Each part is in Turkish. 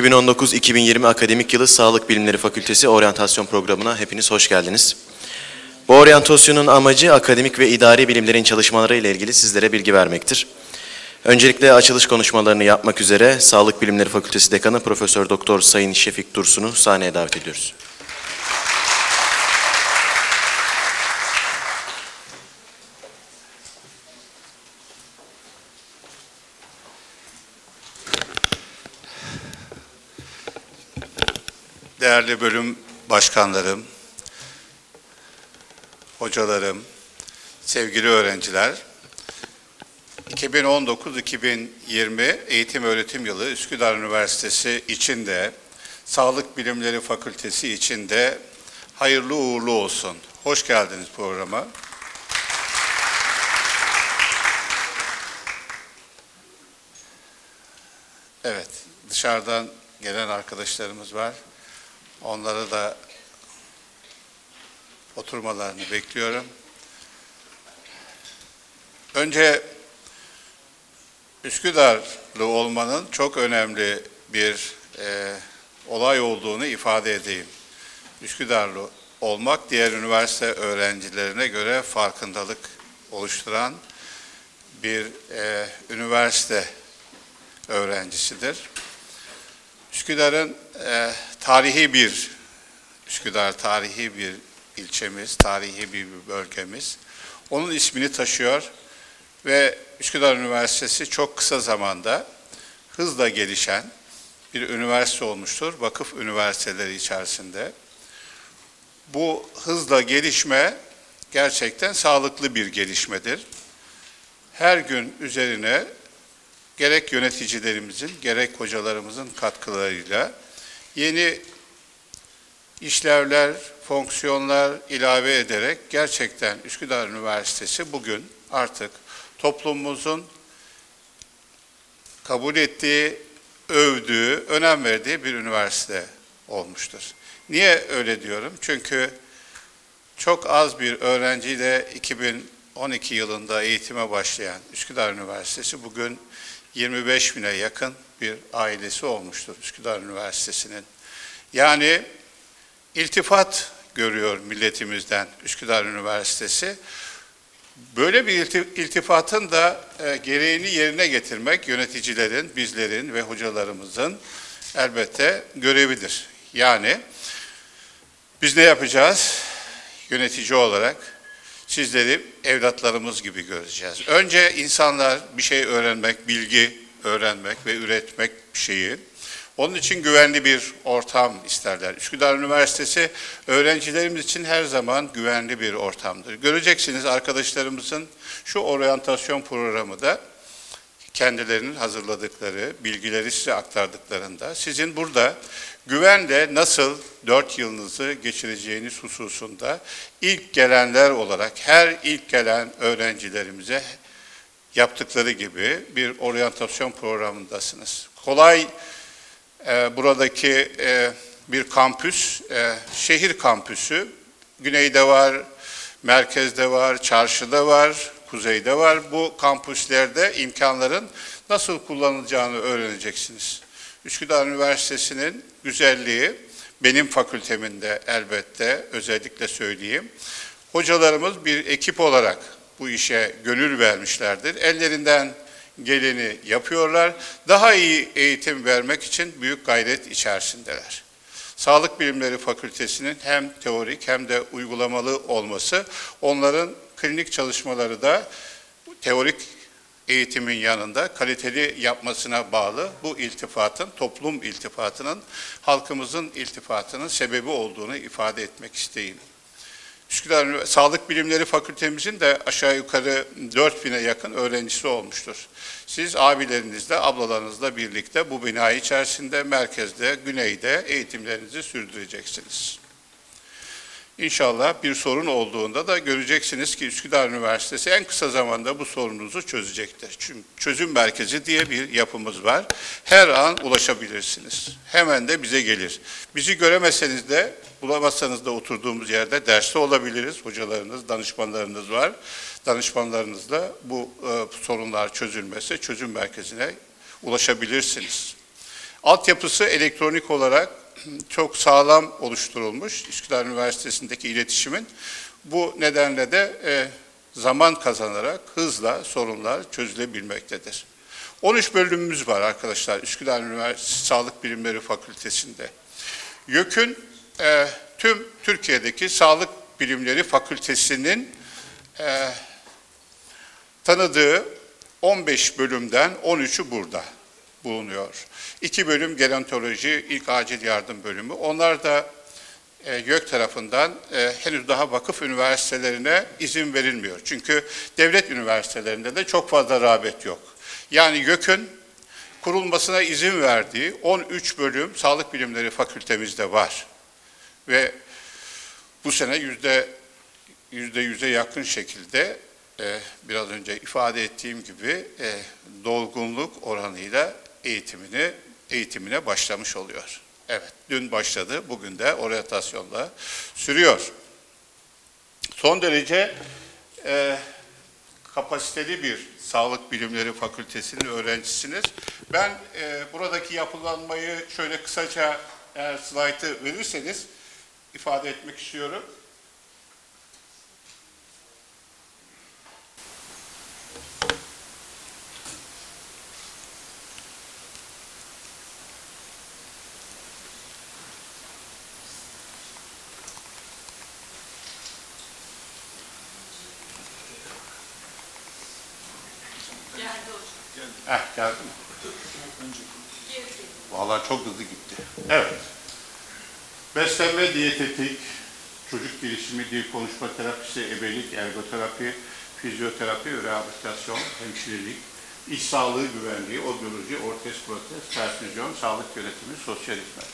2019-2020 akademik yılı Sağlık Bilimleri Fakültesi oryantasyon programına hepiniz hoş geldiniz. Bu oryantasyonun amacı akademik ve idari bilimlerin çalışmaları ile ilgili sizlere bilgi vermektir. Öncelikle açılış konuşmalarını yapmak üzere Sağlık Bilimleri Fakültesi Dekanı Profesör Doktor Sayın Şefik Dursun'u sahneye davet ediyoruz. Değerli bölüm başkanlarım, hocalarım, sevgili öğrenciler, 2019-2020 eğitim öğretim yılı Üsküdar Üniversitesi içinde, Sağlık Bilimleri Fakültesi içinde hayırlı uğurlu olsun. Hoş geldiniz programa. Evet, dışarıdan gelen arkadaşlarımız var. Onlara da oturmalarını bekliyorum. Önce Üsküdarlı olmanın çok önemli bir e, olay olduğunu ifade edeyim. Üsküdarlı olmak diğer üniversite öğrencilerine göre farkındalık oluşturan bir e, üniversite öğrencisidir. Üsküdar'ın e, tarihi bir, Üsküdar tarihi bir ilçemiz, tarihi bir bölgemiz. Onun ismini taşıyor ve Üsküdar Üniversitesi çok kısa zamanda hızla gelişen bir üniversite olmuştur, vakıf üniversiteleri içerisinde. Bu hızla gelişme gerçekten sağlıklı bir gelişmedir. Her gün üzerine gerek yöneticilerimizin, gerek hocalarımızın katkılarıyla yeni işlevler, fonksiyonlar ilave ederek gerçekten Üsküdar Üniversitesi bugün artık toplumumuzun kabul ettiği, övdüğü, önem verdiği bir üniversite olmuştur. Niye öyle diyorum? Çünkü çok az bir öğrenciyle 2012 yılında eğitime başlayan Üsküdar Üniversitesi bugün 25 bine yakın bir ailesi olmuştur Üsküdar Üniversitesi'nin. Yani iltifat görüyor milletimizden Üsküdar Üniversitesi. Böyle bir iltifatın da e, gereğini yerine getirmek yöneticilerin, bizlerin ve hocalarımızın elbette görevidir. Yani biz ne yapacağız? Yönetici olarak sizleri evlatlarımız gibi göreceğiz. Önce insanlar bir şey öğrenmek, bilgi öğrenmek ve üretmek şeyi. Onun için güvenli bir ortam isterler. Üsküdar Üniversitesi öğrencilerimiz için her zaman güvenli bir ortamdır. Göreceksiniz arkadaşlarımızın şu oryantasyon programı da kendilerinin hazırladıkları bilgileri size aktardıklarında sizin burada güvenle nasıl dört yılınızı geçireceğiniz hususunda ilk gelenler olarak her ilk gelen öğrencilerimize yaptıkları gibi bir oryantasyon programındasınız. Kolay e, buradaki e, bir kampüs, e, şehir kampüsü. Güneyde var, merkezde var, çarşıda var, kuzeyde var. Bu kampüslerde imkanların nasıl kullanılacağını öğreneceksiniz. Üsküdar Üniversitesi'nin güzelliği, benim fakültemin de elbette özellikle söyleyeyim. Hocalarımız bir ekip olarak bu işe gönül vermişlerdir. Ellerinden geleni yapıyorlar. Daha iyi eğitim vermek için büyük gayret içerisindeler. Sağlık Bilimleri Fakültesi'nin hem teorik hem de uygulamalı olması onların klinik çalışmaları da teorik eğitimin yanında kaliteli yapmasına bağlı bu iltifatın, toplum iltifatının, halkımızın iltifatının sebebi olduğunu ifade etmek isteyeyim. Üsküdar Sağlık Bilimleri Fakültemizin de aşağı yukarı 4000'e yakın öğrencisi olmuştur. Siz abilerinizle, ablalarınızla birlikte bu bina içerisinde, merkezde, güneyde eğitimlerinizi sürdüreceksiniz. İnşallah bir sorun olduğunda da göreceksiniz ki Üsküdar Üniversitesi en kısa zamanda bu sorununuzu çözecektir. Çünkü çözüm merkezi diye bir yapımız var. Her an ulaşabilirsiniz. Hemen de bize gelir. Bizi göremeseniz de bulamazsanız da oturduğumuz yerde derste olabiliriz. Hocalarınız, danışmanlarınız var. Danışmanlarınızla bu e, sorunlar çözülmesi çözüm merkezine ulaşabilirsiniz. Altyapısı elektronik olarak çok sağlam oluşturulmuş Üsküdar Üniversitesi'ndeki iletişimin. Bu nedenle de e, zaman kazanarak hızla sorunlar çözülebilmektedir. 13 bölümümüz var arkadaşlar Üsküdar Üniversitesi Sağlık Bilimleri Fakültesi'nde. YÖK'ün e, tüm Türkiye'deki Sağlık Bilimleri Fakültesinin e, tanıdığı 15 bölümden 13'ü burada bulunuyor. İki bölüm gerontoloji, ilk acil yardım bölümü. Onlar da e, YÖK tarafından e, henüz daha vakıf üniversitelerine izin verilmiyor. Çünkü devlet üniversitelerinde de çok fazla rağbet yok. Yani YÖK'ün kurulmasına izin verdiği 13 bölüm sağlık bilimleri fakültemizde var. Ve bu sene yüzde yüzde yüze yakın şekilde e, biraz önce ifade ettiğim gibi e, dolgunluk oranıyla eğitimini eğitimine başlamış oluyor. Evet, dün başladı, bugün de oryantasyonla sürüyor. Son derece e, kapasiteli bir sağlık bilimleri fakültesinin öğrencisiniz. Ben e, buradaki yapılanmayı şöyle kısaca eğer slaytı verirseniz ifade etmek istiyorum. Heh, geldi mi? Vallahi çok hızlı gitti. Evet. Beslenme, diyetetik, çocuk gelişimi, dil konuşma terapisi, ebelik, ergoterapi, fizyoterapi ve rehabilitasyon, hemşirelik, iş sağlığı güvenliği, odyoloji, ortez protez, perfüzyon, sağlık yönetimi, sosyal hizmet.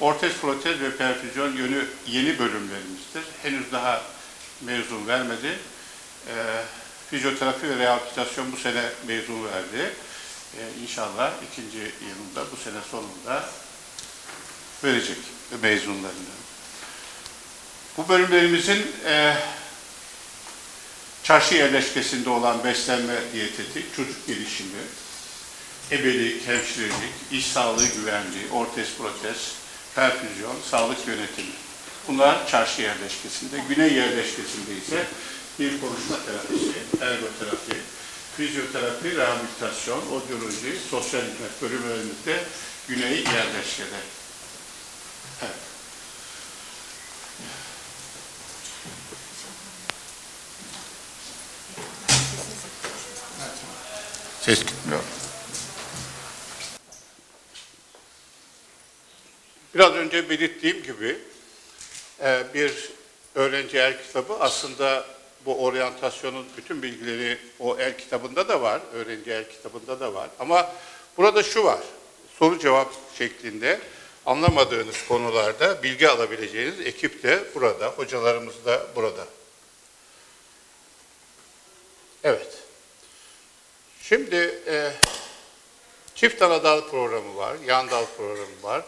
Ortez protez ve perfüzyon yönü yeni bölümlerimizdir. Henüz daha mezun vermedi. Ee, fizyoterapi ve rehabilitasyon bu sene mezun verdi. Ee, inşallah ikinci yılında bu sene sonunda verecek mezunlarını. Bu bölümlerimizin e, çarşı yerleşkesinde olan beslenme diyetetik, çocuk gelişimi, ebelik, hemşirelik, iş sağlığı güvenliği, ortez protez, perfüzyon, sağlık yönetimi. Bunlar çarşı yerleşkesinde. Güney yerleşkesinde ise dil konuşma terapisi, ergoterapi, fizyoterapi, rehabilitasyon, odyoloji, sosyal hizmet bölümlerimizde güney yerleşkede. Evet. Ses gitmiyor. Biraz önce belirttiğim gibi e, bir öğrenci el kitabı aslında bu oryantasyonun bütün bilgileri o el kitabında da var, öğrenci el kitabında da var. Ama burada şu var, soru cevap şeklinde anlamadığınız konularda bilgi alabileceğiniz ekip de burada, hocalarımız da burada. Evet. Şimdi e, çift ana dal programı var, yan dal programı var.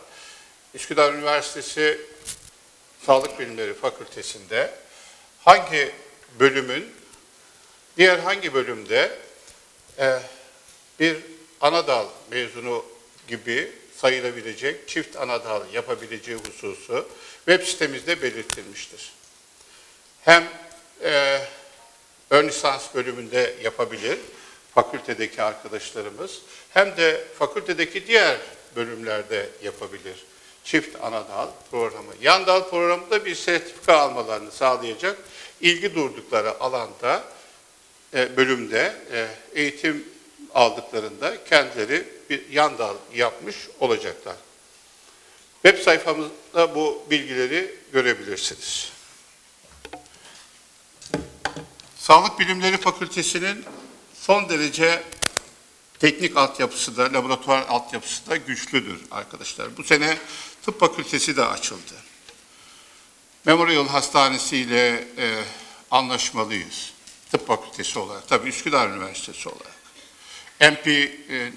Üsküdar Üniversitesi Sağlık Bilimleri Fakültesi'nde hangi bölümün diğer hangi bölümde e, bir ana dal mezunu gibi sayılabilecek çift ana dal yapabileceği hususu web sitemizde belirtilmiştir. Hem e, ön lisans bölümünde yapabilir fakültedeki arkadaşlarımız hem de fakültedeki diğer bölümlerde yapabilir çift ana dal programı. Yan dal programı da bir sertifika almalarını sağlayacak ilgi durdukları alanda e, bölümde e, eğitim aldıklarında kendileri bir yan dal yapmış olacaklar. Web sayfamızda bu bilgileri görebilirsiniz. Sağlık Bilimleri Fakültesi'nin son derece teknik altyapısı da, laboratuvar altyapısı da güçlüdür arkadaşlar. Bu sene tıp fakültesi de açıldı. Memorial Hastanesi ile e, anlaşmalıyız. Tıp fakültesi olarak, tabii Üsküdar Üniversitesi olarak. MP e,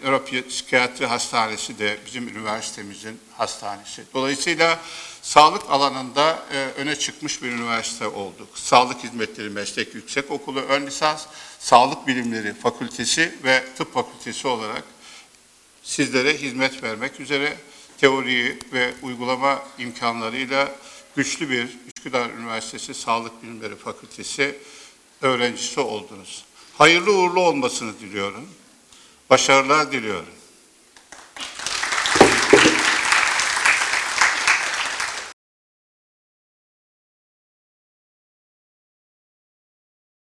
Nöropsikiyatri Hastanesi de bizim üniversitemizin hastanesi. Dolayısıyla sağlık alanında e, öne çıkmış bir üniversite olduk. Sağlık Hizmetleri Meslek Yüksekokulu ön lisans, Sağlık Bilimleri Fakültesi ve Tıp Fakültesi olarak sizlere hizmet vermek üzere teoriyi ve uygulama imkanlarıyla güçlü bir Üsküdar Üniversitesi Sağlık Bilimleri Fakültesi öğrencisi oldunuz. Hayırlı uğurlu olmasını diliyorum. Başarılar diliyorum.